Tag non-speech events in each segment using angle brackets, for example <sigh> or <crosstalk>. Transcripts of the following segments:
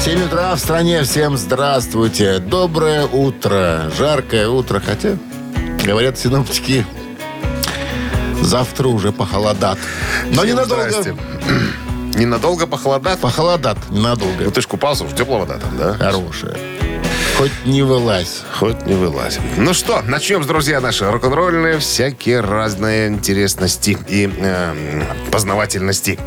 7 утра в стране. Всем здравствуйте. Доброе утро. Жаркое утро. Хотя, говорят синоптики, завтра уже похолодат. Но Всем ненадолго. здрасте. <clears throat> Ненадолго похолодат? Похолодат ненадолго. Ну ты ж купался, уж теплая вода там, да? Хорошая. Хоть не вылазь. Хоть не вылазим. Ну что, начнем, друзья, наши рок-н-ролльные, всякие разные интересности и эм, познавательности.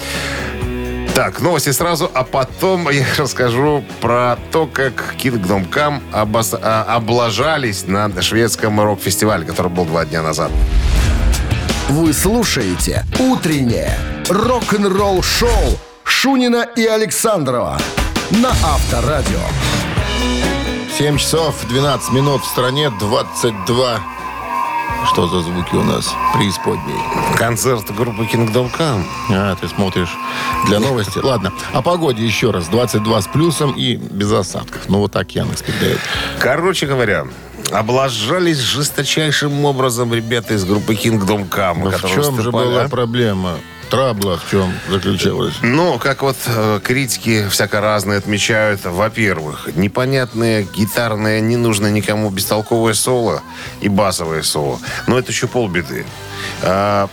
Так, новости сразу, а потом я <laughs> расскажу про то, как Kingdom Come обос- а, облажались на шведском рок-фестивале, который был два дня назад. Вы слушаете «Утреннее рок-н-ролл-шоу» Шунина и Александрова на Авторадио. 7 часов 12 минут в стране, 22. Что за звуки у нас преисподней? Концерт группы Kingdom Come. А, ты смотришь для новости. Ладно, о погоде еще раз. 22 с плюсом и без осадков. Ну, вот так Яндекс передает. Короче говоря, облажались жесточайшим образом ребята из группы Kingdom Come. В чем же была а? проблема? Трабла в чем заключалась? Ну, как вот э, критики всяко разные отмечают, во-первых, непонятные гитарные, не нужно никому бестолковое соло и басовое соло. Но это еще полбеды. А,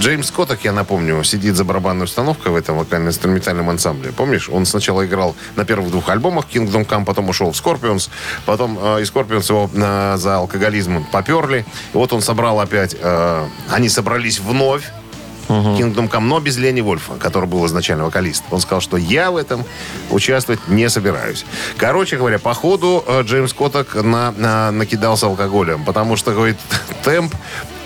Джеймс Котток, я напомню, сидит за барабанной установкой в этом вокально-инструментальном ансамбле. Помнишь, он сначала играл на первых двух альбомах Kingdom Come, потом ушел в Scorpions, потом э, из Scorpions его э, за алкоголизм поперли. И вот он собрал опять, э, они собрались вновь, Kingdom Come, но без Лени Вольфа, который был изначально вокалист. Он сказал, что я в этом участвовать не собираюсь. Короче говоря, по ходу э, Джеймс Котток на, на- накидался алкоголем, потому что, говорит, <laughs> темп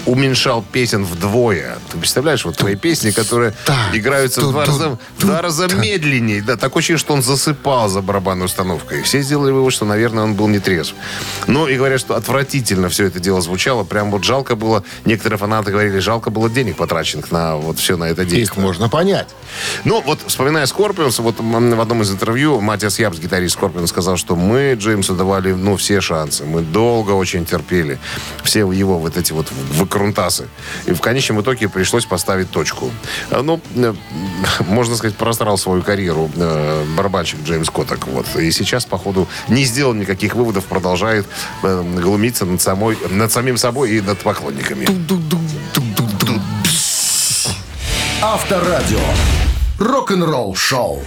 уменьшал песен вдвое. Ты представляешь, вот твои песни, которые Так, играются в два раза, в два раза медленнее. Да, такое ощущение, что он засыпал за барабанной установкой. Все сделали вывод, что, наверное, он был не трезв. Ну, и говорят, что отвратительно все это дело звучало. Прям вот жалко было, некоторые фанаты говорили, жалко было денег потраченных на вот все на это Их действие. можно понять. Ну, вот вспоминая Скорпионс, вот в одном из интервью Матиас Ябс, гитарист Скорпион, сказал, что мы Джеймсу давали, ну, все шансы. Мы долго очень терпели все его вот эти вот выкрутасы. И в конечном итоге пришлось поставить точку. А, Ну, э, можно сказать, просрал свою карьеру э, барабанщик Джеймс Котток. Вот. И сейчас, походу, не сделал никаких выводов, продолжает э, глумиться над, самой, над самим собой и над поклонниками. Авторадио. Рок-н-ролл-шоу.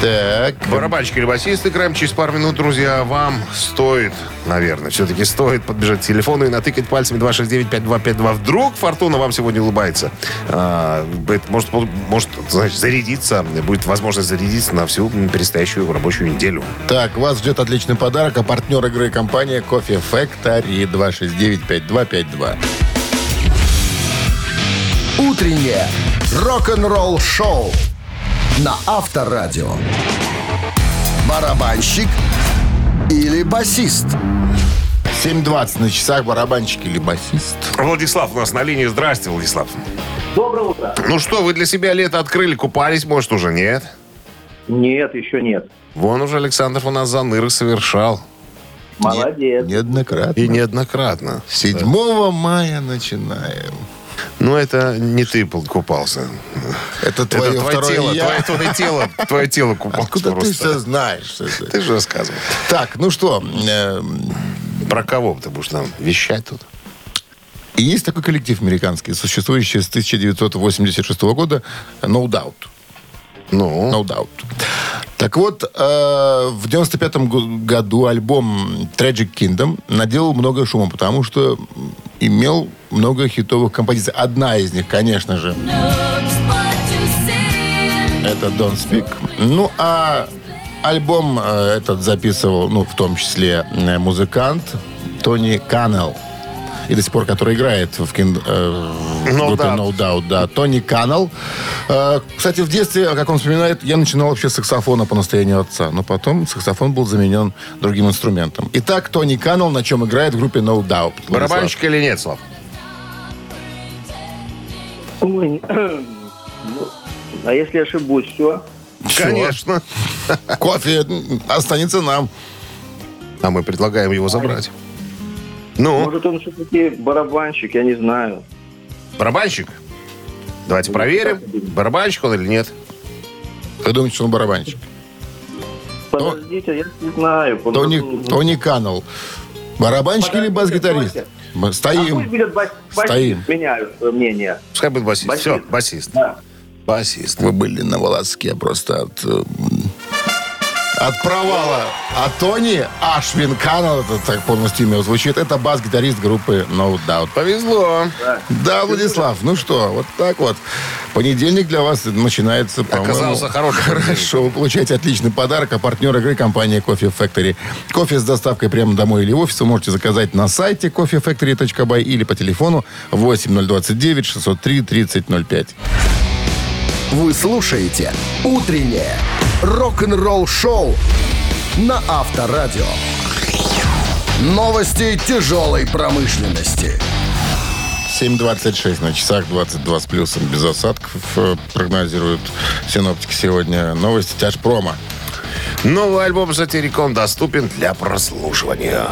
Так, Барабанщик или басист играем через пару минут, друзья. Вам стоит, наверное, все-таки стоит подбежать к телефону и натыкать пальцами 269-5252. Вдруг фортуна вам сегодня улыбается. А, может, может значит, зарядиться, будет возможность зарядиться на всю предстоящую рабочую неделю. так, вас ждет отличный подарок, а партнер игры компания Кофе Factory 269-5252. Утреннее рок-н-ролл-шоу на Авторадио. Барабанщик или басист? 7.20 на часах, барабанщик или басист. Владислав у нас на линии. Здрасте, Владислав. Доброе утро. Ну что, вы для себя лето открыли, купались, может, уже нет? Нет, еще нет. Вон уже Александр у нас заныры совершал. Молодец. Неоднократно. И неоднократно. 7 мая начинаем. Ну, это не ты купался. Это Это твое твое второе тело, я. твое, твое тело, твое тело купалось Откуда ты просто. все знаешь? Ты же рассказывал. Так, ну что, эм, Про кого ты будешь нам вещать тут? И есть такой коллектив американский, существующий с 1986 года, No Doubt. Ну, No Doubt. Так вот, э, в 95 году альбом Tragic Kingdom наделал много шума, потому что имел много хитовых композиций. Одна из них, конечно же, это Don't Speak. Ну, а альбом э, этот записывал, ну, в том числе э, музыкант Тони Каннелл. И до сих пор который играет в, кин- э, в No группе Doubt. No Doubt, да, Тони Каннел. Э, кстати, в детстве, как он вспоминает, я начинал вообще с саксофона по настоянию отца, но потом саксофон был заменен другим инструментом. Итак, Тони Каннел на чем играет в группе No Doubt. Владислав. Барабанщик или нет, Слав? Ой, <clears throat> ну, а если ошибусь, все? Конечно. Кофе останется нам. А мы предлагаем его забрать. Ну, Может, он все-таки барабанщик, я не знаю. барабанщик? Давайте проверим, барабанщик он или нет. Вы думаете, что он барабанщик? Подождите, я не знаю. Тони, Тони Каннел. Барабанщик или бас-гитарист? Б- А Стоим. будет бас- Стоим. басист, меняю свое мнение. Пускай будет басист. Басист. Все, басист. Да. Басист. Вы были на волоске просто от... От провала. А Тони Ашвин Каннел, это так полностью имя звучит, это бас-гитарист группы No Doubt. Повезло. Да, Владислав, ну что, вот так вот. Понедельник для вас начинается, по-моему... Оказался хороший. Хорошо, вы получаете отличный подарок, а партнер игры компания Coffee Factory. Кофе с доставкой прямо домой или в офис вы можете заказать на сайте coffeefactory.by или по телефону 8029 603 3005. Вы слушаете «Утреннее рок-н-ролл-шоу» на Авторадио. Новости тяжелой промышленности. 7.26 на часах, 22 с плюсом, без осадков, э, прогнозируют синоптики сегодня. Новости тяжпрома. Новый альбом «Сатирикон» доступен для прослушивания.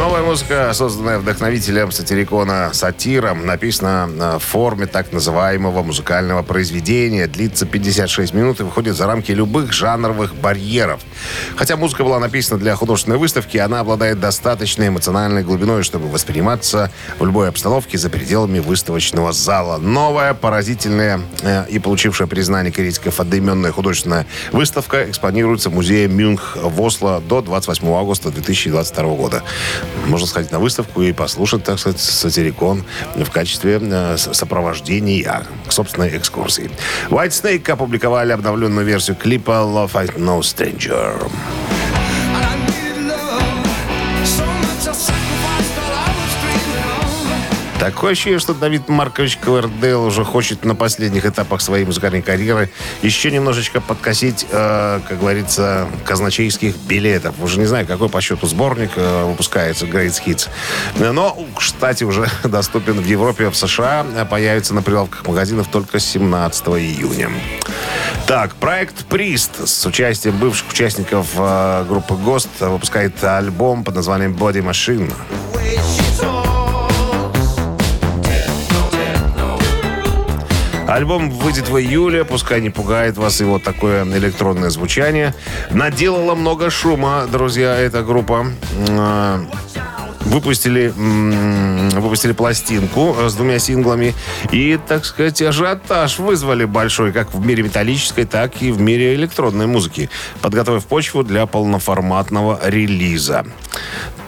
Новая музыка, созданная вдохновителем сатирикона сатиром, написана в форме так называемого музыкального произведения. Длится 56 минут и выходит за рамки любых жанровых барьеров. Хотя музыка была написана для художественной выставки, она обладает достаточной эмоциональной глубиной, чтобы восприниматься в любой обстановке за пределами выставочного зала. Новая, поразительная э, и получившая признание критиков одноименная художественная выставка экспонируется в музее Мюнх в Осло до 28 августа 2022 года. Можно сходить на выставку и послушать, так сказать, сатирикон в качестве э, сопровождения к собственной экскурсии. White Snake опубликовали обновленную версию клипа Love I No Stranger. Такое ощущение, что Давид Маркович Ковердейл уже хочет на последних этапах своей музыкальной карьеры еще немножечко подкосить, э, как говорится, казначейских билетов. Уже не знаю, какой по счету сборник э, выпускается Great Hits. Но, кстати, уже <laughs> доступен в Европе, в США. э, Появится на прилавках магазинов только 17 июня. Так, проект Прист с участием бывших участников э, группы ГОСТ выпускает альбом под названием Body Machine. Альбом выйдет в июле, пускай не пугает вас его такое электронное звучание. Наделала много шума, друзья, эта группа. М, Выпустили, выпустили пластинку э, с двумя синглами. И, так сказать, ажиотаж вызвали большой, как в мире металлической, так и в мире электронной музыки, подготовив почву для полноформатного релиза.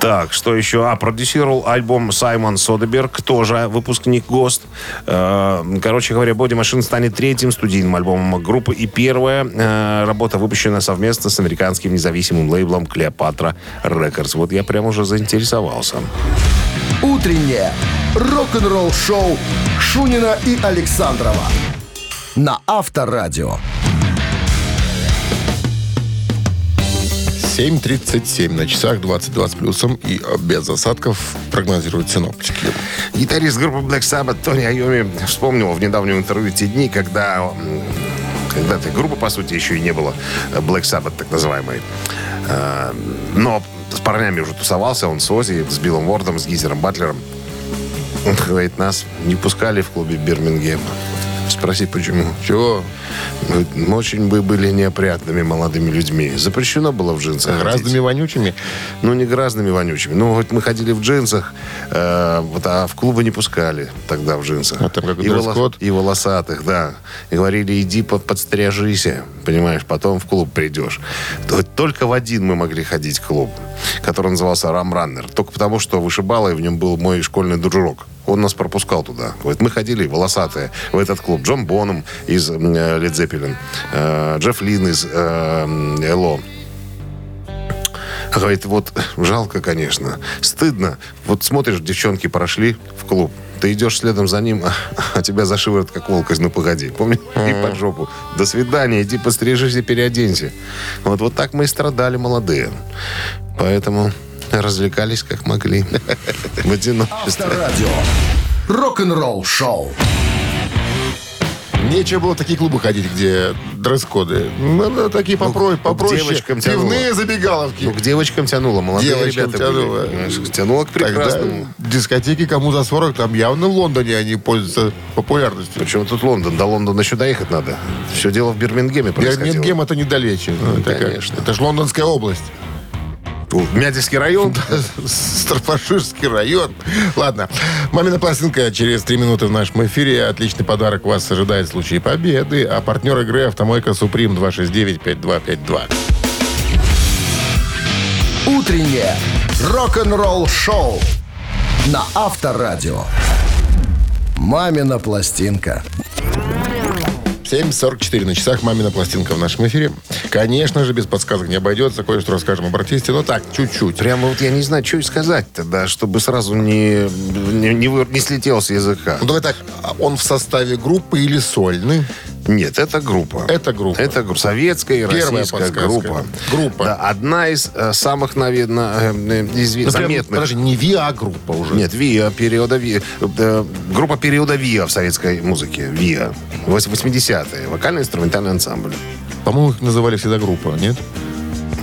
Так, что еще? А, продюсировал альбом Саймон Содеберг, тоже выпускник ГОСТ. Э, Короче говоря, Body Machine станет третьим студийным альбомом группы и первая э, работа, выпущенная совместно с американским независимым лейблом Клеопатра Рекордс. Вот я прям уже заинтересовался. «Утреннее рок-н-ролл-шоу» Шунина и Александрова на Авторадио. 7.37 на часах, 22 с плюсом и э, без осадков прогнозируют синоптики. Гитарист группы Black Sabbath Тони Айоми вспомнил в недавнем интервью те дни, когда когда этой группы, по сути, еще и не было, э, Black Sabbath, так называемой. Э, Но с парнями уже тусовался, он с Ози, с Биллом Уордом, с Гизером Батлером. Он говорит, нас не пускали в клубе Бирмингем. Спроси, почему. Чего? Мы, мы очень бы были неопрятными молодыми людьми. Запрещено было в джинсах. Разными ходить. вонючими? Ну, не грязными, вонючими. Ну, вот мы ходили в джинсах, э, вот, а в клубы не пускали тогда в джинсах. А там как и, дресс-код? и волосатых, да. И говорили, иди под, подстряжися, понимаешь, потом в клуб придешь. То- Только в один мы могли ходить клуб, который назывался Рамраннер. Только потому, что вышибало, и в нем был мой школьный дружок. Он нас пропускал туда. Говорит, мы ходили волосатые в этот клуб. Джон Боном из Лед Зеппелин, Джефф Лин из э, Эло. Говорит, вот жалко, конечно, стыдно. Вот смотришь, девчонки прошли в клуб, ты идешь следом за ним, а, <laughs> а тебя за шиворот, как волк «Ну, погоди». Помни? И под жопу. До свидания, иди пострижись и переоденься. Вот, вот так мы и страдали молодые. Поэтому развлекались как могли. <laughs> В одиночестве. Авторадио. Рок-н-ролл шоу. Нечего было в такие клубы ходить, где дресс-коды. Надо такие попро- попроще. девочкам тянуло. Пивные забегаловки. Ну, к девочкам тянуло, молодые Девочкам ребята тянуло. были. Тянуло к Тогда прекрасному. дискотеки кому за 40, там явно в Лондоне они пользуются популярностью. Причем тут Лондон. До Лондона еще доехать надо. Все дело в Бирмингеме происходило. Бирмингем это недалече. Ну, это, как- конечно. это же Лондонская область. Мядельский район. <laughs> Старпаширский район. Ладно. Мамина пластинка через три минуты в нашем эфире. Отличный подарок вас ожидает в случае победы. А партнер игры «Автомойка Суприм» 269-5252. Утреннее рок-н-ролл шоу на Авторадио. Мамина пластинка. 7.44 на часах. Мамина пластинка в нашем эфире. Конечно же, без подсказок не обойдется. Кое-что расскажем об артисте. Но так, чуть-чуть. Прямо вот я не знаю, что и сказать-то, да, чтобы сразу не, не, не, не слетел с языка. Ну, давай так. а Он в составе группы или сольный? Нет, это группа. Это группа. Это группа. Советская и Первая российская подсказка. группа. Группа. Да, одна из э, самых, наверное, Ну, прям, заметных. Подожди, не ВИА-группа уже. Нет, ВИА периода ВИА. э, группа периода ВИА в советской музыке. ВИА. Вось- 80-е. Вокально-инструментальный ансамбль. По-моему, их называли всегда группа, нет?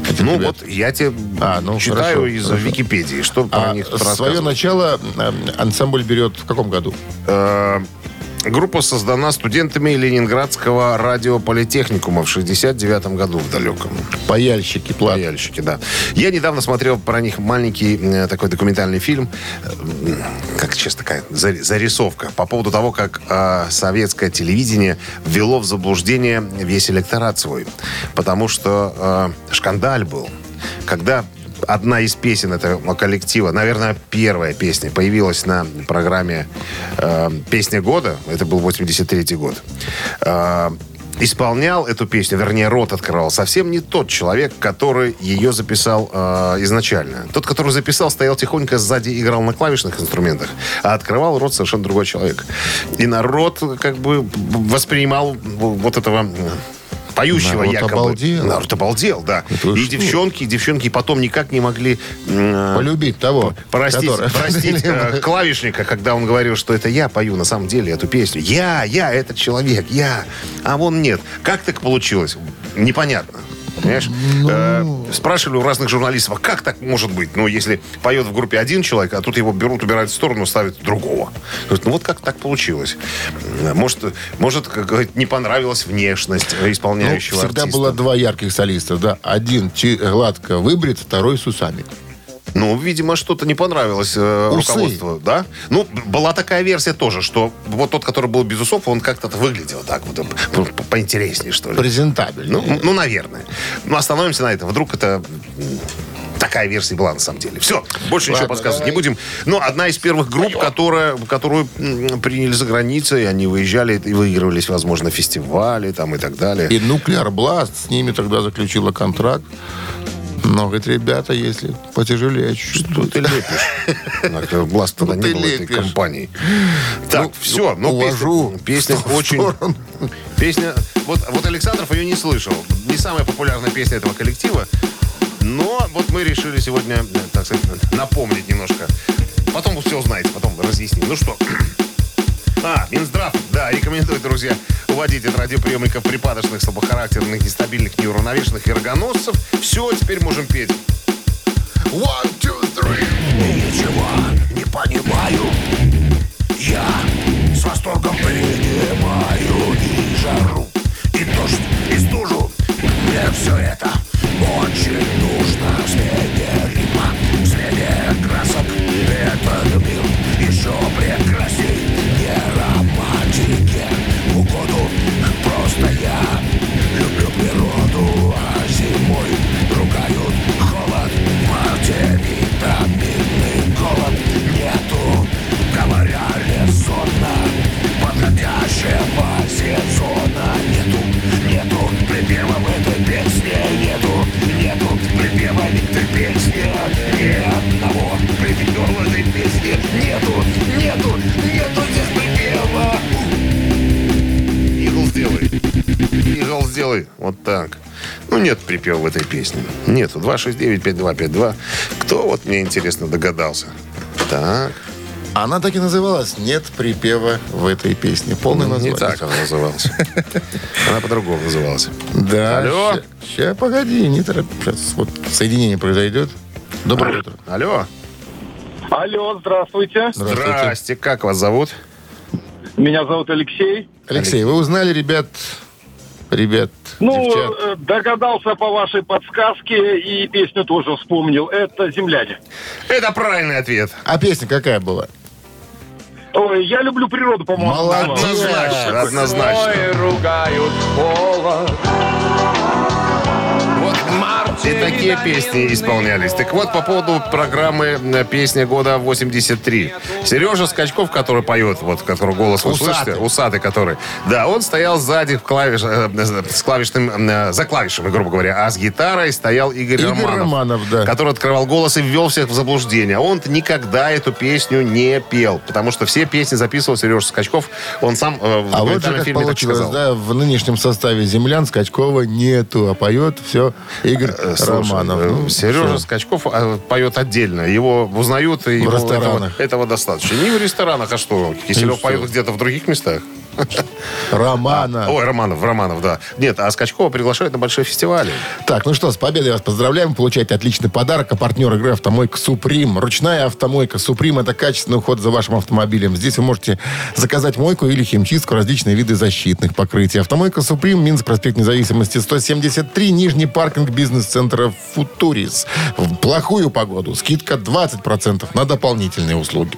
Этих Ну ребят. вот я тебе А, ну, читаю хорошо, из хорошо. Википедии, что про А них тут свое начало э, ансамбль берет в каком году? Э, Группа создана студентами Ленинградского радиополитехникума в 69 году в далеком. Паяльщики, плат. Паяльщики, да. Я недавно смотрел про них маленький э, такой документальный фильм, э, как сейчас такая зари- зарисовка, по поводу того, как э, советское телевидение ввело в заблуждение весь электорат свой. Потому что э, шкандаль был, когда одна из песен этого коллектива, наверное, первая песня, появилась на программе э, «Песня года». Это был 83 год. Э, исполнял эту песню, вернее, рот открывал совсем не тот человек, который ее записал э, изначально. Тот, который записал, стоял тихонько сзади, играл на клавишных инструментах, а открывал рот совершенно другой человек. И народ как бы воспринимал вот этого поющего Народ якобы. обалдел. Народ обалдел, да. Это и девчонки, девчонки потом никак не могли э, Полюбить того, Простить, который- <laughs> простить э, <laughs> клавишника, когда он говорил, что это я пою на самом деле эту песню. Я, я, этот человек, я. А вон нет. Как так получилось? Непонятно. Понимаешь? Э, спрашивали у разных журналистов, а как так может быть? Ну, если поет в группе один человек, а тут его берут, убирают в сторону, ставят другого. Говорит, ну вот как так получилось? Может, может как говорит, не понравилась внешность э, Ну, исполняющего всегда артиста. было два ярких солиста, да. Один гладко выбрит, второй с усами. Ну, видимо, что-то не понравилось э, Усы. руководству, да? Ну, была такая версия тоже, что вот тот, который был без усов, он как-то выглядел так вот, по- поинтереснее, что ли. Презентабельный. Ну, ну, наверное. Ну, остановимся на этом. Вдруг это такая версия была на самом деле. Все, больше ничего подсказывать давай. не будем. Но одна из первых групп, которая, которую приняли за границей, они выезжали и выигрывались, возможно, фестивали там и так далее. И Нуклеар Бласт с ними тогда заключила контракт. Но, говорит, ребята, если потяжелее чуть-чуть. Что ты лепишь? Глаз туда Ну, не было этой компании. Так, Ну, все. Ну, увожу песня, очень... Песня... Вот, вот Александров ее не слышал. Не самая популярная песня этого коллектива. Но вот мы решили сегодня, э, так сказать, напомнить немножко. Потом вы все узнаете, потом разъясним. Ну что, а, Минздрав, да, рекомендует, друзья, уводить от радиоприемников припадочных, слабохарактерных, нестабильных, неуравновешенных и рогоносцев. Все, теперь можем петь. One, two, three. Ничего не понимаю Я с восторгом принимаю и жару, и дождь, и стужу Мне все это очень нужно В песне. Нету. 269-5252. Кто, вот мне интересно, догадался? Так. Она так и называлась. Нет припева в этой песне. Полное Не название. так она называлась. <laughs> Она по-другому называлась. Да. Алло? Сейчас, погоди, не торопись. Сейчас вот соединение произойдет. Доброе утро. Алло. Алло, здравствуйте. Здрасте. Как вас зовут? Меня зовут Алексей. Алексей, вы узнали, ребят, ребят, Ну, девчат? э, догадался по вашей подсказке и песню тоже вспомнил. Это «Земляне». Это правильный ответ. А песня какая была? Ой, я люблю природу, по-моему. Молодец. Однозначно. Однозначно. ругают холод. И такие песни исполнялись. Так вот, по поводу программы э, «Песня года 83». Сережа Скачков, который поет, вот, который голос вы Усатый. слышите, усатый который, да, он стоял сзади в клавиш, э, с клавишным, э, за клавишами, грубо говоря, а с гитарой стоял Игорь, Игорь Романов, Романов, да. который открывал голос и ввел всех в заблуждение. Он никогда эту песню не пел, потому что все песни записывал Сережа Скачков. Он сам э, в А вот же как фильме так сказал. да, в нынешнем составе землян Скачкова нету, а поет все Игорь Э, слушай, Романов. э, Ну, Сережа всё. Скачков э, поет отдельно. Его узнают, и ему ресторанах. Этого, этого достаточно. Не в ресторанах, а что? Киселев поет где-то в других местах. Романа. Ой, Романов, Романов, да. Нет, а Скачкова приглашают на большие фестивали. Так, ну что, с победой вас поздравляем. Получаете отличный подарок. А партнер игры «Автомойка Суприм». Ручная автомойка Суприм – это качественный уход за вашим автомобилем. Здесь вы можете заказать мойку или химчистку, различные виды защитных покрытий. Автомойка Суприм, Минск, проспект Независимости, 173, нижний паркинг бизнес-центра «Футурис». В плохую погоду скидка 20% на дополнительные услуги.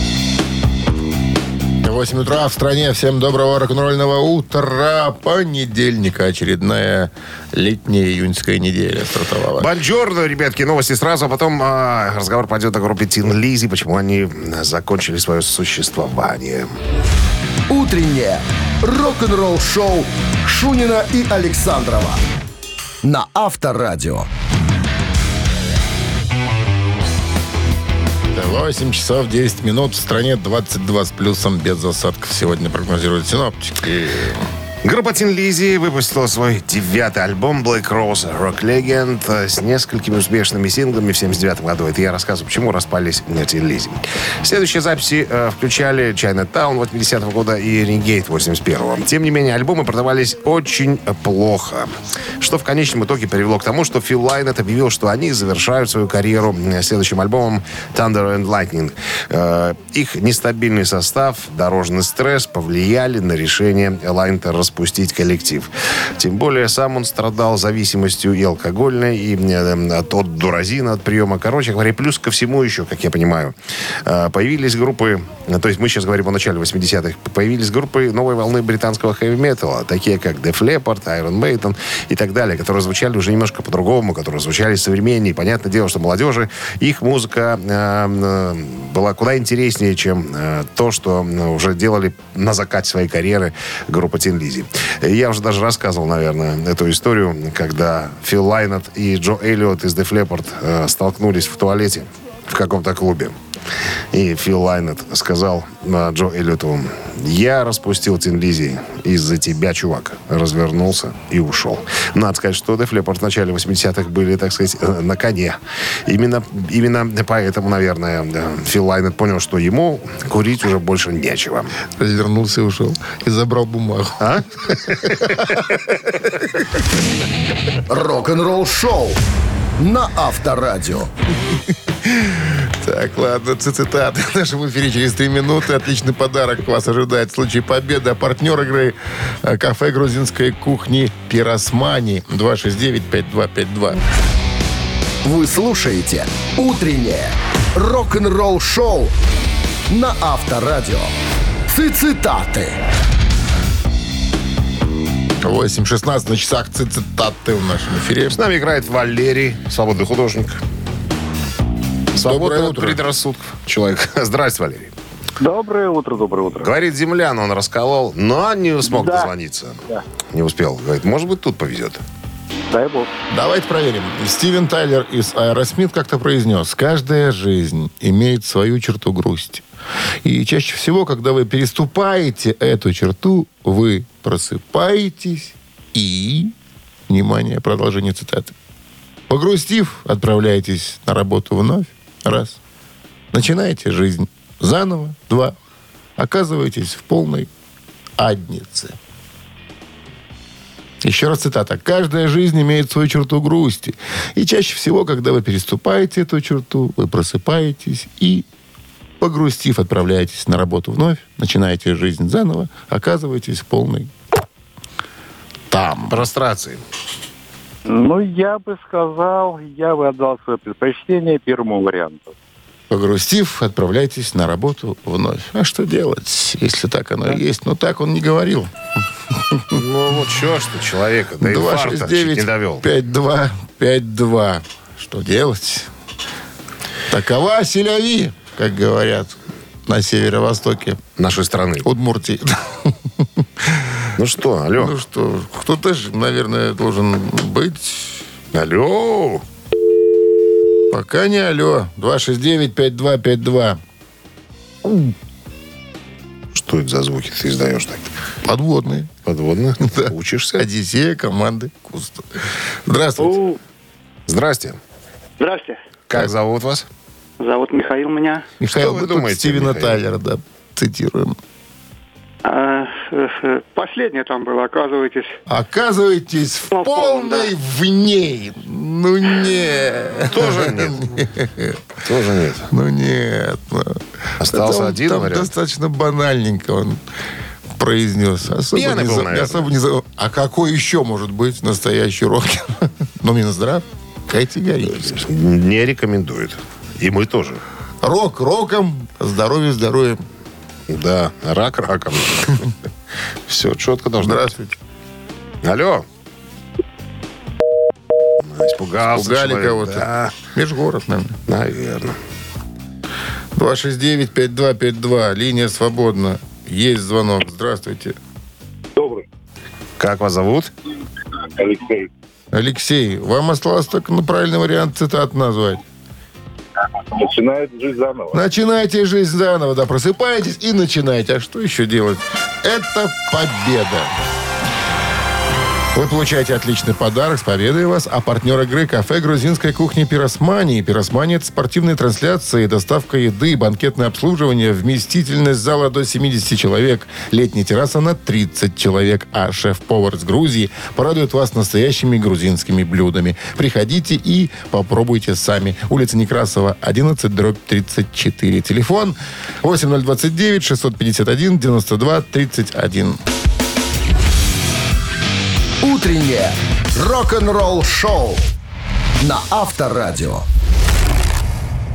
8 утра в стране. Всем доброго рок-н-ролльного утра. Понедельника. Очередная летняя июньская неделя стартовала. Бонжорно, ребятки, новости сразу, а потом а, разговор пойдет о группе Тин Лизи, почему они закончили свое существование. Утреннее рок-н-ролл-шоу Шунина и Александрова на Авторадио. 8 часов 10 минут. В стране 22 с плюсом без осадков. Сегодня прогнозируют синоптики. Группа Тин Лизи выпустила свой девятый альбом Black Rose Rock Legend э, с несколькими успешными синглами в 79 году. Это я рассказываю, почему распались Тин Лизи. Следующие записи э, включали Chinatown 80 года и Renegade 81 Тем не менее, альбомы продавались очень плохо, что в конечном итоге привело к тому, что Фил Лайнет объявил, что они завершают свою карьеру э, следующим альбомом Thunder and Lightning. Э, Их нестабильный состав, дорожный стресс повлияли на решение Лайнета распустить коллектив. Тем более сам он страдал зависимостью и алкогольной, и э, от, от дуразина, от приема. Короче говоря, плюс ко всему еще, как я понимаю, э, появились группы, э, то есть мы сейчас говорим о начале 80-х, появились группы новой волны британского хэви-металла, такие как Def Leppard, Iron Maiden и так далее, которые звучали уже немножко по-другому, которые звучали современнее. Понятное дело, что молодежи, их музыка была куда интереснее, чем то, что уже делали на закате своей карьеры группа Тин Лизи. Я уже даже рассказывал, наверное, эту историю, когда Фил Лайнет и Джо Эллиот из Def Leppard э, столкнулись в туалете в каком-то клубе. И Фил Лайнет сказал Джо Эллиоту, я распустил Тин Лизи из-за тебя, чувак. Развернулся и ушел. Надо сказать, что Def Leppard в начале 80-х были, так сказать, э, на коне. Именно, именно поэтому, наверное, Фил Лайнет понял, что ему курить уже больше нечего. Развернулся и ушел. И забрал бумагу. А? Рок-н-ролл-шоу на Авторадио. Так, ладно, цитаты <laughs> в нашем эфире через 3 минуты. Отличный подарок вас ожидает в случае победы. А партнер игры э, кафе грузинской кухни «Пиросмани» 269-5252. Вы слушаете «Утреннее рок-н-ролл-шоу» на Авторадио. Цитаты. 8.16 на часах ци- цитаты в нашем эфире. С нами играет Валерий, свободный художник. Свободный от утро. предрассудков человек. <laughs> Здрасте, Валерий. Доброе утро, доброе утро. Говорит, землян он расколол, но не смог Да. дозвониться. Да. Не успел. Говорит, может быть, тут повезет. Дай бог. Давайте проверим. Стивен Тайлер из Аэросмит как-то произнес, каждая жизнь имеет свою черту грусти. И чаще всего, когда вы переступаете эту черту, вы просыпаетесь и... Внимание, продолжение цитаты. Погрустив, отправляетесь на работу вновь. Раз. Начинаете жизнь заново. Два. Оказываетесь в полной аднице. Еще раз цитата. «Каждая жизнь имеет свою черту грусти. И чаще всего, когда вы переступаете эту черту, вы просыпаетесь и, погрустив, отправляетесь на работу вновь, начинаете жизнь заново, оказываетесь в полной там». Прострации. Ну, я бы сказал, я бы отдал свое предпочтение первому варианту. Погрустив, отправляйтесь на работу вновь. А что делать, если так оно и есть? Ну, так он не говорил. Ну вот что ж ты человека, до инфаркта чуть не довел. 269-5252. Что делать? Такова селяви, как говорят на северо-востоке Нашей страны. Удмуртии. <laughs> Ну что, алло. Ну что, кто-то же, наверное, должен быть. Алло. Пока не алло. 269-5252. Что это за звуки ты издаешь так? Подводные. Подводно? <laughs> Учишься? Одиссея команды Куста. Здравствуйте. Здрасте. Здрасте. Как зовут вас? Зовут Михаил меня. Михаил, вы мы тут думаете, Стивена Михаил? Тайлера, да, цитируем. А, э, э, последнее там было, оказываетесь. Оказываетесь в Ну, полной в ней. Ну нет. Тоже <laughs> нет. Тоже нет. Ну нет. ну. Остался Это он один там вариант. достаточно банальненько он произнес. Особо Пьяный не был, за- наверное. особо не за- А какой еще может быть настоящий рокер? <laughs> Ну, Минздрав категорически. Не рекомендует. И мы тоже. Рок роком, здоровье здоровьем. Да, рак раком. Все четко должно. Здравствуйте. Алло. Испугался Пугали человек. кого-то. Да, Межгород, наверное. наверное. 269-5252. Линия свободна. Есть звонок. Здравствуйте. Как вас зовут? Алексей, вам осталось только на правильный вариант цитат назвать. Начинает жить заново. Начинайте жизнь заново, да, просыпаетесь и начинайте. А что еще делать? Это победа. Вы получаете отличный подарок с победой вас, а партнер игры кафе грузинской кухни «Пиросмани». «Пиросмани» — это спортивные трансляции, доставка еды, банкетное обслуживание, вместительность зала до 70 человек, летняя терраса на 30 человек, а шеф-повар из Грузии порадует вас настоящими грузинскими блюдами. Приходите и попробуйте сами. Улица Некрасова, 11, дробь 34. Телефон 8029 651 92 31. Утреннее рок-н-ролл-шоу на Авторадио.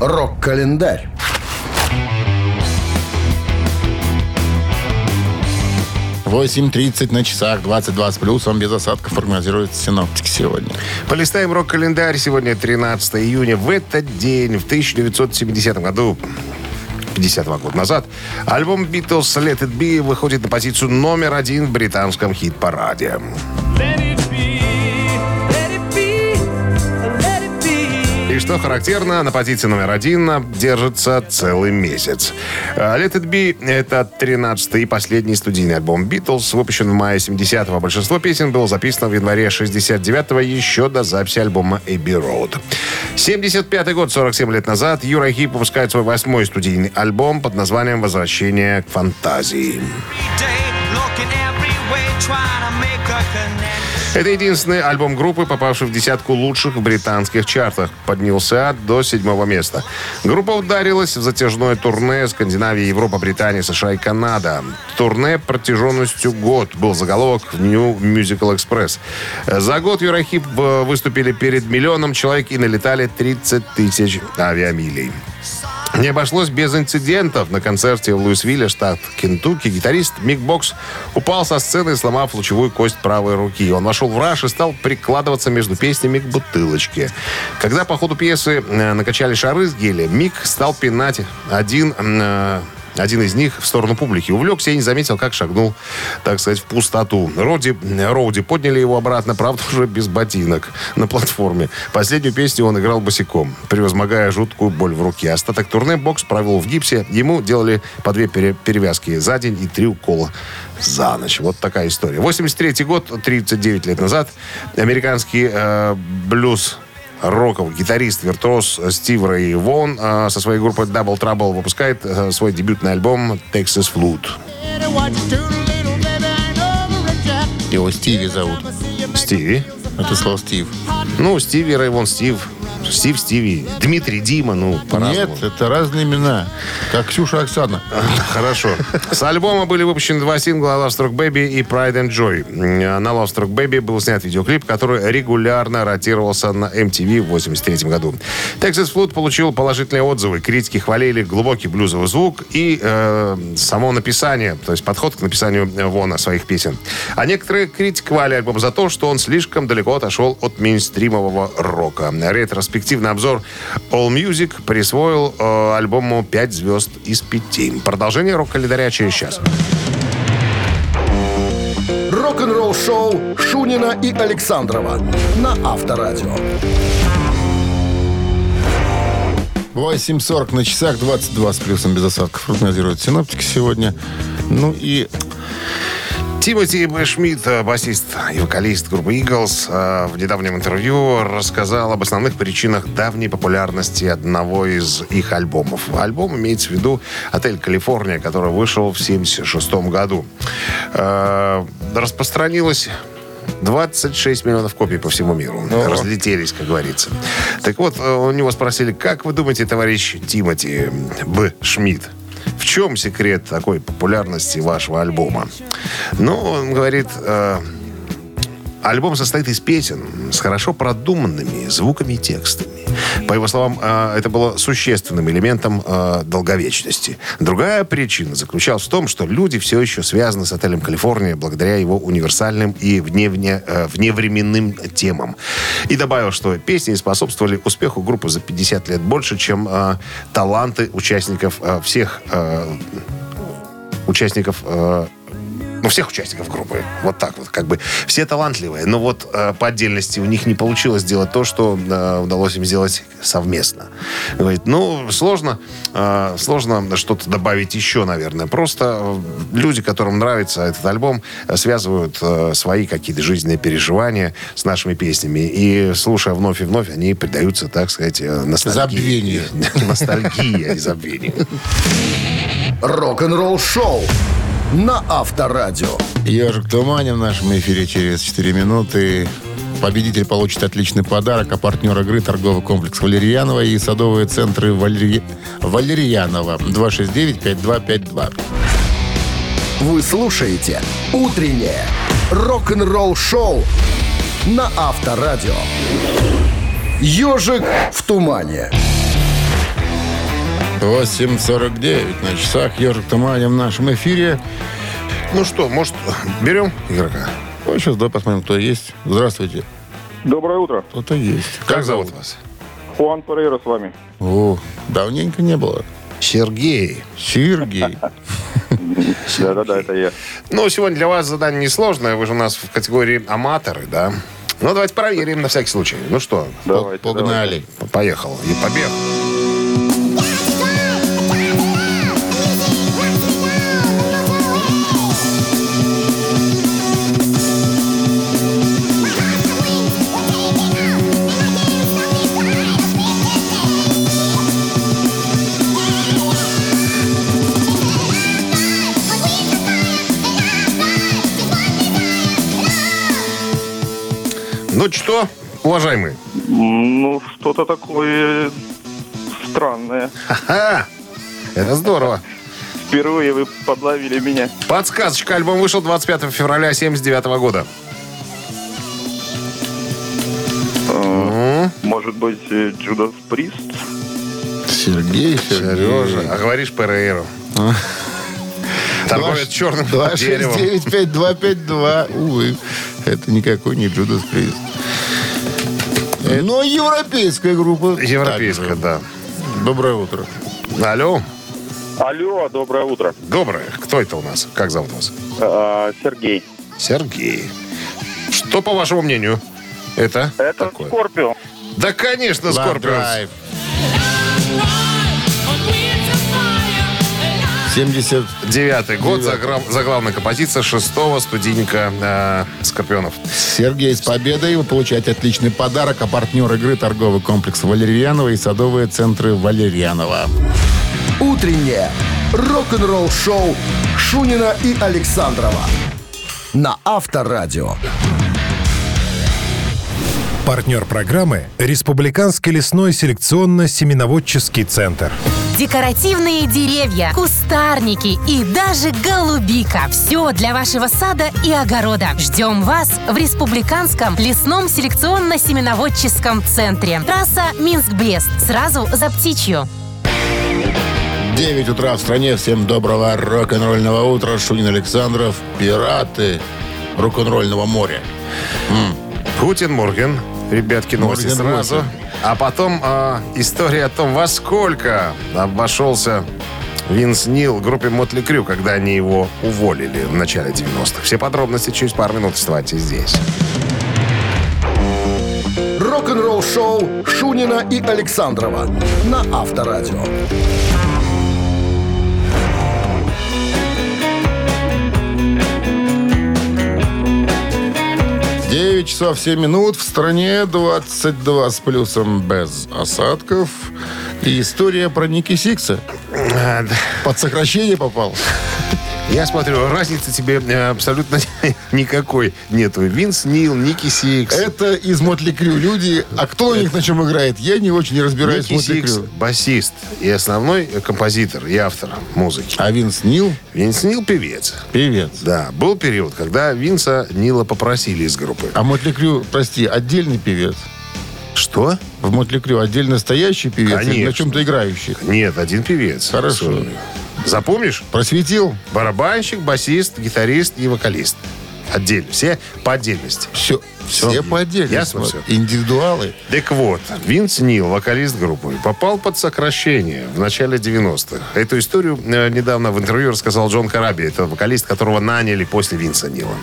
Рок-календарь. Восемь тридцать на часах, 22 с плюсом, без осадков прогнозируют синоптики сегодня. Полистаем рок-календарь. Сегодня 13 июня. В этот день, в 1970 году, 52 года назад, альбом Beatles Let It Be выходит на позицию номер один в британском хит-параде. И что характерно, на позиции номер один держится целый месяц. А Let It Be — это 13-й и последний студийный альбом Beatles, выпущен в мае 70-го. Большинство песен было записано в январе 69-го, еще до записи альбома Abbey Road. 75-й год, 47 лет назад, Юра Хип выпускает свой восьмой студийный альбом под названием «Возвращение к фантазии». Это единственный альбом группы, попавший в десятку лучших в британских чартах. Поднялся до седьмого места. Группа ударилась в затяжное турне Скандинавия, Европа, Британия, США и Канада. Турне протяженностью год был заголовок в New Musical Express. За год Юрахип э, выступили перед миллионом человек и налетали 30 тысяч авиамилей. Не обошлось без инцидентов. На концерте в Луисвилле, штат Кентукки, гитарист Мик Бокс упал со сцены, сломав лучевую кость правой руки. Он вошел в раж и стал прикладываться между песнями к бутылочке. Когда по ходу пьесы э, накачали шары с геля, Мик стал пинать один э, один из них в сторону публики. Увлекся и не заметил, как шагнул, так сказать, в пустоту. Роди, Роуди подняли его обратно, правда, уже без ботинок на платформе. Последнюю песню он играл босиком, превозмогая жуткую боль в руке. Остаток турне бокс провел в гипсе. Ему делали по две пере- перевязки за день и три укола за ночь. Вот такая история. 83 год, 39 лет назад, американский э, блюз роковый гитарист, виртуоз Стив Рэй Вон э, со своей группой Double Trouble выпускает э, свой дебютный альбом Texas Flute. Его Стиви зовут. Стиви. Это слово Стив. Ну, Стиви Рэй Вон Стив. Стив Стиви. Дмитрий Дима, ну, по-разному. Нет, это разные имена. Как Ксюша Оксана. <laughs> Хорошо. С альбома были выпущены два сингла Love Struck Baby и Pride and Joy. На Love Struck Baby был снят видеоклип, который регулярно ротировался на MTV в 83 году. Texas Flute получил положительные отзывы. Критики хвалили глубокий блюзовый звук и э, само написание, то есть подход к написанию Вона своих песен. А некоторые критиковали альбом за то, что он слишком далеко отошел от мейнстримового рока. Ретроспективный обзор All Music присвоил э, альбому 5 звезд из 5. Продолжение рок-календаря через час. Рок-н-ролл шоу Шунина и Александрова на Авторадио. 8.40 на часах, 22 с плюсом без осадков. Прогнозируют синоптики сегодня. Ну и Тимоти Б. Шмидт, э, басист и вокалист группы Eagles, э, в недавнем интервью рассказал об основных причинах давней популярности одного из их альбомов. Альбом имеется в виду «Отель Калифорния», который вышел в 1976 году. Э, Распространилось 26 миллионов копий по всему миру. Разлетелись, как говорится. Так вот, у него спросили, как вы думаете, товарищ Тимоти Б. Шмидт, чем секрет такой популярности вашего альбома? Ну, он говорит, э, альбом состоит из песен с хорошо продуманными звуками и текстами. По его словам, э, это было существенным элементом э, долговечности. Другая причина заключалась в том, что люди все еще связаны с отелем «Калифорния» благодаря его универсальным и вневне, э, вневременным темам. И добавил, что песни способствовали успеху группы за 50 лет. Больше, чем э, таланты участников э, всех э, участников ну, всех участников группы. Вот так вот, как бы. Все талантливые, но вот э, по отдельности у них не получилось сделать то, что э, удалось им сделать совместно. Говорит, ну, сложно, э, сложно что-то добавить еще, наверное. Просто э, люди, которым нравится этот альбом, связывают э, свои какие-то жизненные переживания с нашими песнями. И, слушая вновь и вновь, они предаются, так сказать, э, ностальгии. <laughs> Ностальгии, а не забвению. Рок-н-ролл шоу на Авторадио. Ежик Тумани в нашем эфире через 4 минуты. Победитель получит отличный подарок, а партнер игры торговый комплекс Валерьянова и садовые центры Валери... Валерьянова 269-5252. Вы слушаете «Утреннее рок-н-ролл шоу» на Авторадио. «Ежик в тумане». 8.49 на часах. Ежик Тумани в нашем эфире. Ну что, может, берем игрока? Ну, сейчас давай посмотрим, кто есть. Здравствуйте. Доброе утро. Кто-то есть. Как зовут вас? Хуан Перейра с вами. О, давненько не было. Сергей. Сергей. <laughs> Да-да-да, это я. Ну, сегодня для вас задание несложное. Вы же у нас в категории аматоры, да? Ну, давайте проверим на всякий случай. Ну что, Давайте, Погнали. поехал. И побег. Ну что, уважаемые? Ну, что-то такое странное. Ха! Это здорово. Впервые вы подловили меня. Подсказочка. Альбом вышел 25 февраля 79 года. Может быть, Джудас Прист? Сергей, Сережа. А говоришь Перейру. Торговец черным деревом. 269-5252. Увы, это никакой не Джудас Прист. Но европейская группа. Европейская, также. да. Доброе утро. Алло. Алло, доброе утро. Доброе. Кто это у нас? Как зовут вас? Э, э, Сергей. Сергей. Что, по вашему мнению, это? Это такое? Скорпио. Да, конечно, скорпион. 79 год, за главная композиция шестого студийника э, «Скорпионов». Сергей, с победой вы получаете отличный подарок. А партнер игры торговый комплекс «Валерьянова» и садовые центры «Валерьянова». Утреннее рок-н-ролл-шоу Шунина и Александрова на Авторадио. Партнер программы – Республиканский лесной селекционно-семеноводческий центр. Декоративные деревья, кустарники и даже голубика. Все для вашего сада и огорода. Ждем вас в Республиканском лесном селекционно-семеноводческом центре. Трасса Минск-Брест. Сразу за птичью. 9 утра в стране. Всем доброго рок-н-ролльного утра. Шунин Александров. Пираты рок-н-ролльного моря. Guten Morgen. Ребятки, новости Morgen сразу. Morgen. А потом а, история о том, во сколько обошелся Винс Нил группе Mötley Crüe, когда они его уволили в начале 90-х. Все подробности через пару минут. Оставайтесь здесь. Рок-н-ролл-шоу Шунина и Александрова на Авторадио. 9 часов 7 минут. В стране 22 с плюсом без осадков. И история про Ники Сикса. А. Под сокращение попал. Я смотрю, разницы тебе э, абсолютно <laughs> никакой нету. Винс Нил, Ники Сикс. Это из Mötley Crüe люди. А кто у них на чем играет? Я не очень разбираюсь в Ники Mötley Сикс, Crüe. басист и основной композитор и автор музыки. А Винс Нил Винс Нил певец. певец. Да, был период, когда Винса Нила попросили из группы. А Mötley Crüe, прости, отдельный певец. Что? В Mötley Crüe отдельно стоящий певец или на Конечно. чем-то играющий? Нет, один певец. Хорошо. Сольный. Запомнишь? Просветил? Барабанщик, басист, гитарист и вокалист. Отдельно. Все по отдельности. Все, Всё. все по отдельности. Ясно? Индивидуалы. Так вот, Винс Нил, вокалист группы, попал под сокращение в начале 90-х. Эту историю э, недавно в интервью рассказал Джон Караби. Это вокалист, которого наняли после Винса Нила.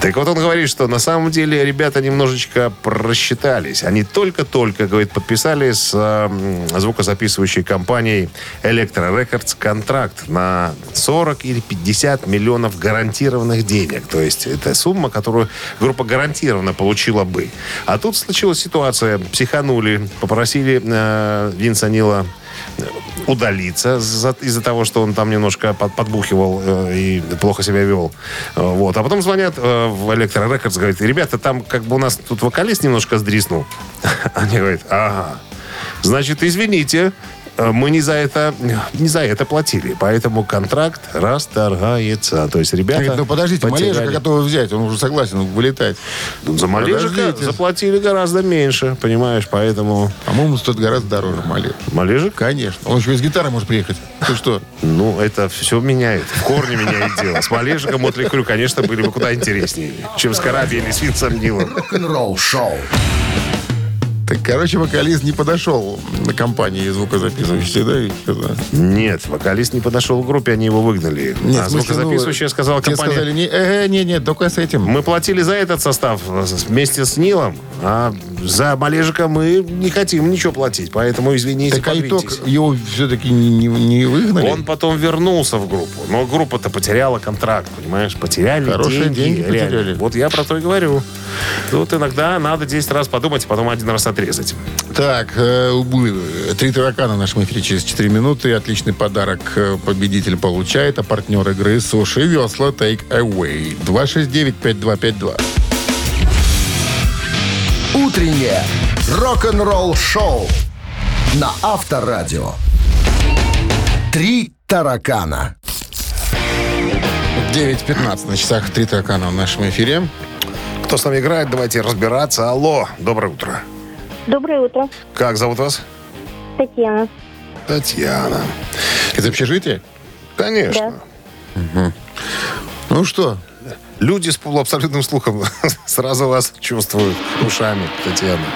Так вот он говорит, что на самом деле ребята немножечко просчитались. Они только-только, говорит, подписали с э, звукозаписывающей компанией Electro Records контракт на 40 или 50 миллионов гарантированных денег. То есть это сумма, которую группа гарантированно получила бы. А тут случилась ситуация. Психанули, попросили э, Винса Нила э, удалиться за- из-за того, что он там немножко под- подбухивал э, и плохо себя вел. Э, Вот. А потом звонят э, в Electro Records, говорят, ребята, там как бы у нас тут вокалист немножко сдриснул. <laughs> Они говорят, ага, значит, извините, мы не за это не за это платили, поэтому контракт расторгается. То есть ребята Говорит, ну подождите, Малежика потеряли- готовы взять, он уже согласен вылетать. Ну, За Малежика Подождите. заплатили гораздо меньше, понимаешь, поэтому По-моему, стоит гораздо дороже Малежик. Малежик, Конечно. Он еще и с гитарой может приехать. Ты что? ну, это все меняет, в корне меняет дело. С Малежиком Мотли Крю, конечно, были бы куда интереснее, чем с Караби или с Винсом Нилом. Рок-н-ролл-шоу. Так, короче, вокалист не подошел на компании звукозаписывающей, да? Нет, вокалист не подошел к группе, они его выгнали. Нет, а смысле, звукозаписывающая ну, сказала компания... сказали, не, э, не, не, только с этим. Мы платили за этот состав э, вместе с Нилом, а за Малежика мы не хотим ничего платить, поэтому извините, так а итог, его все-таки не, не, не выгнали? Он потом вернулся в группу, но группа-то потеряла контракт, понимаешь? Потеряли Хорошие деньги. деньги потеряли. Вот я про то и говорю. Тут иногда надо 10 раз подумать, а потом один раз отрезать. Так, э, три таракана в нашем эфире через 4 минуты. Отличный подарок э, победитель получает, а партнер игры Суши Весла Take Away. 269-5252. Утреннее рок-н-ролл-шоу на Авторадио. Три таракана. 9.15 на часах три таракана в нашем эфире. Кто с нами играет, давайте разбираться. Алло, доброе утро. Доброе утро, Как зовут вас? Татьяна. Татьяна. Из общежития? Конечно. Ну что, Люди с полуабсолютным слухом <laughs> сразу вас чувствуют ушами, Татьяна.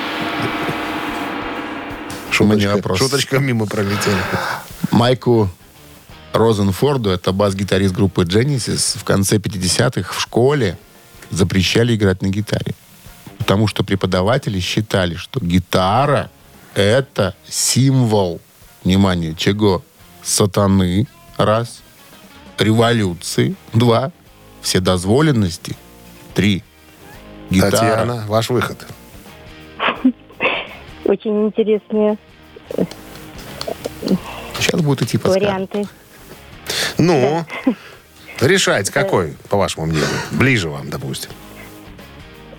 Шуточка, вопрос. шуточка мимо пролетела. Майку Розенфорду, это бас-гитарист группы Genesis, в конце 50-х в школе запрещали играть на гитаре. Потому что преподаватели считали, что гитара — это символ, внимание, чего? Сатаны, раз. Революции, два. Вседозволенности, три. Гитара. Татьяна, ваш выход. Очень интересные Сейчас будет идти подсказка. варианты. Ну, решайте, какой, по вашему мнению? Ближе вам, допустим.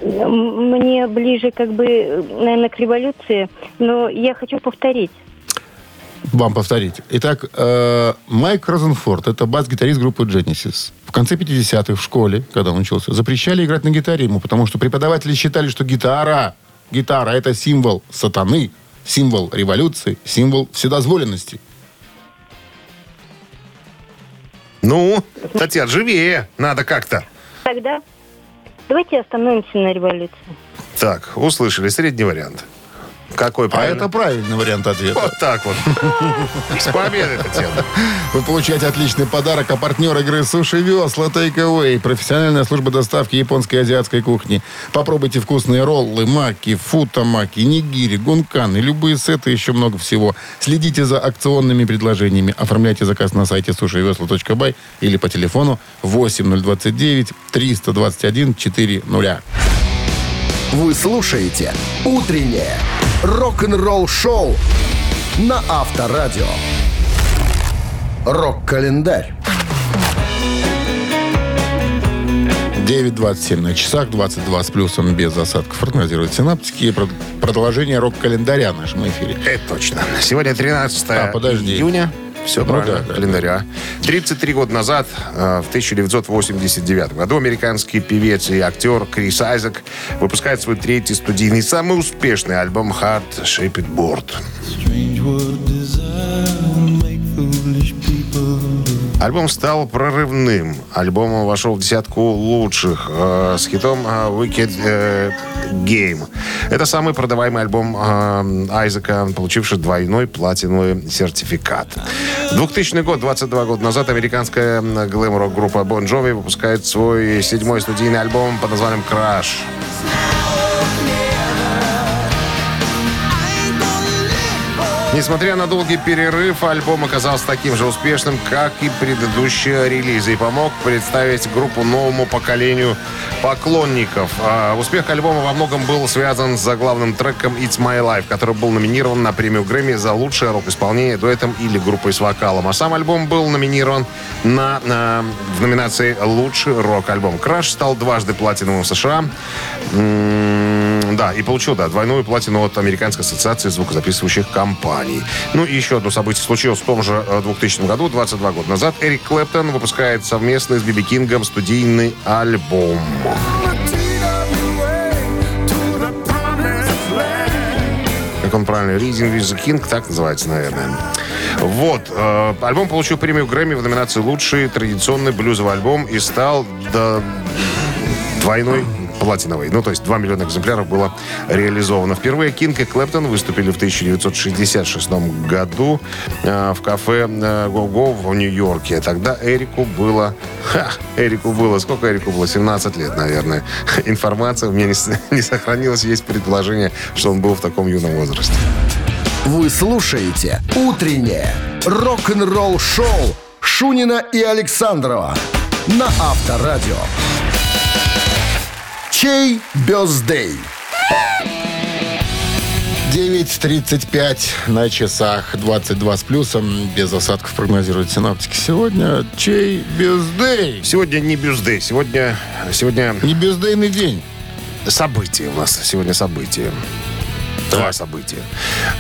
Мне ближе, как бы, наверное, к революции, но я хочу повторить. Вам повторить. Итак, э, Майк Розенфорд, это бас-гитарист группы Genesis. В конце 50-х в школе, когда он учился, запрещали играть на гитаре ему, потому что преподаватели считали, что гитара, гитара это символ сатаны, символ революции, символ вседозволенности. Ну, Татьяна, живее. Надо как-то. Тогда давайте остановимся на революции. Так, услышали. Средний вариант. Какой А правильный? это правильный вариант ответа. Вот так вот. С победой, Татьяна. Вы получаете отличный подарок, а партнер игры Суши Весла Take Away. Профессиональная служба доставки японской и азиатской кухни. Попробуйте вкусные роллы, маки, футамаки, нигири, гункан и любые сеты, еще много всего. Следите за акционными предложениями. Оформляйте заказ на сайте сушивесла.бай или по телефону 8029 321 400. Вы слушаете «Утреннее рок-н-ролл-шоу» на Авторадио. Рок-календарь. 9.27 на часах, 22 с плюсом без осадков прогнозируют синаптики. И прод- продолжение рок-календаря в нашем эфире. Это точно. Сегодня 13 А, подожди. июня. Все Ну правильно, да, да, календаря. 33 года назад, э, в 1989 году, американский певец и актер Крис Айзек выпускает свой третий студийный, самый успешный альбом «Hard Shaped Board». Альбом стал прорывным. Альбом вошел в десятку лучших э, с хитом э, Wicked э, Game. Это самый продаваемый альбом э, Айзека, получивший двойной платиновый сертификат. 2000 год, 22 года назад, американская м, глэм-рок группа Bon Jovi выпускает свой седьмой студийный альбом под названием «Crash». Несмотря на долгий перерыв, альбом оказался таким же успешным, как и предыдущие релизы, и помог представить группу новому поколению поклонников. А успех альбома во многом был связан с заглавным треком «It's My Life», который был номинирован на премию Грэмми за лучшее рок-исполнение дуэтом или группой с вокалом. А сам альбом был номинирован на, на- в номинации «Лучший рок-альбом». «Краш» стал дважды платиновым в США. Да, и получил, да, двойную платину от Американской ассоциации звукозаписывающих компаний. Ну и еще одно событие случилось в том же э, 2000 году, 22 года назад. Эрик Клэптон выпускает совместный с Биби Кингом студийный альбом. Как он правильно, Reading with the King, так называется, наверное. Вот. э, альбом получил премию Грэмми в номинации «Лучший традиционный блюзовый альбом» и стал до двойной платиновой. Ну, то есть 2 миллиона экземпляров было реализовано. Впервые Кинг и Клэптон выступили в 1966 году э, в кафе э, «Го-Го» в Нью-Йорке. Тогда Эрику было... Ха! Эрику было... Сколько Эрику было? 17 лет, наверное. <laughs> Информация у меня не, <laughs> не сохранилась. Есть предположение, что он был в таком юном возрасте. Вы слушаете «Утреннее рок-н-ролл-шоу» Шунина и Александрова на Авторадио. Чей бездей? 9.35 на часах, 22 с плюсом, без осадков прогнозируют синаптики. Сегодня чей бездей? Сегодня не бюзды. Сегодня, сегодня Не бездейный день. событие у нас. Сегодня событие. Два события.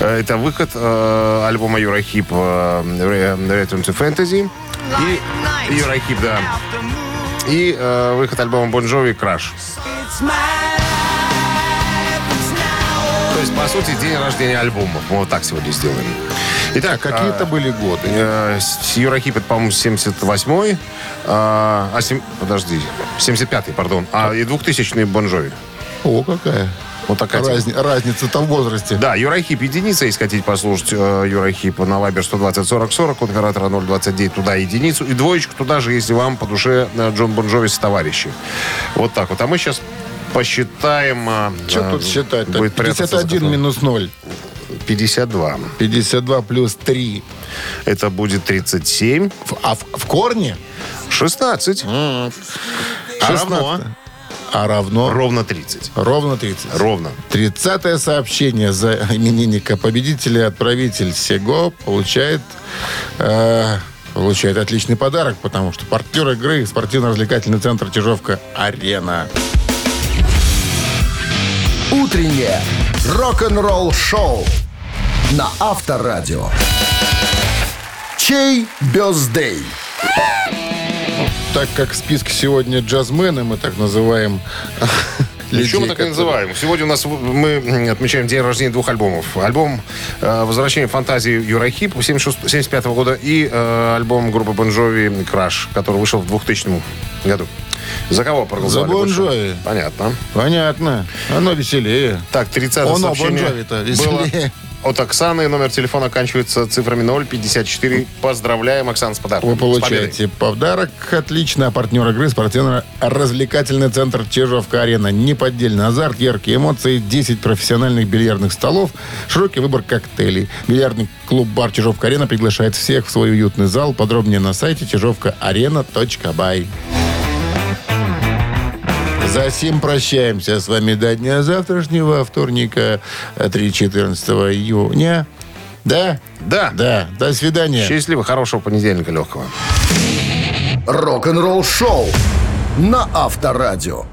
Э, Это выход э, альбома Юрахип э, Re- Return to Fantasy. И Юрахип, да. И э, выход альбома Bon Jovi Crash. То есть, по сути, день рождения альбомов. Мы вот так сегодня сделаем. Итак, Какие-то а, были годы. э, с- Юрахип, это, по-моему, 78-й. А, а сем- подожди, 75-й, пардон. А и 2000-й Бонжови. О, какая. Вот такая Разни- Разница-то в возрасте. Да, Юрахип единица, если хотите послушать э, Юрахип на Вайбер 120 40 40, от оператора 029 туда единицу. И двоечку туда же, если вам по душе э, Джон Бонжови с товарищи. Вот так вот. А мы сейчас посчитаем... э, Что э, тут считать-то? прятаться за 51 которым. минус 0. 52. 52 плюс 3. Это будет 37. А в, в корне? 16. А 16. равно? А равно? Ровно 30. Ровно 30. Ровно. 30 сообщение за именинника победителя. Отправитель Сего получает, э, получает отличный подарок, потому что партнер игры спортивно-развлекательный центр Чижовка-Арена. Утреннее рок-н-ролл-шоу на Авторадио. Чей birthday? Так как в списке сегодня джазмены, мы так называем Еще мы людей, так и называем. Сегодня у нас мы отмечаем день рождения двух альбомов. Альбом э, «Возвращение фантазии» Uriah Heep 75 года и э, альбом группы Bon Jovi «Crush», который вышел в 2000 году. За кого проголосовали? За Bon больше? Jovi. Понятно. Понятно. Оно веселее. Так, 30 Оно, сообщение Bon Jovi -то было веселее. От Оксаны. Номер телефона оканчивается цифрами 054. Поздравляем, Оксана, с подарком. Вы получаете подарок. Отлично. А партнер игры спортивно-развлекательный центр Чижовка-Арена. Неподдельный азарт, яркие эмоции, 10 профессиональных бильярдных столов, широкий выбор коктейлей. Бильярдный клуб-бар Чижовка-Арена приглашает всех в свой уютный зал. Подробнее на сайте чижовкаарена.бай. За сим прощаемся с вами до дня завтрашнего, вторника, э, 3-14 июня. Да? Да. Да. До свидания. Счастливо, хорошего понедельника легкого. Рок-н-ролл-шоу на Авторадио.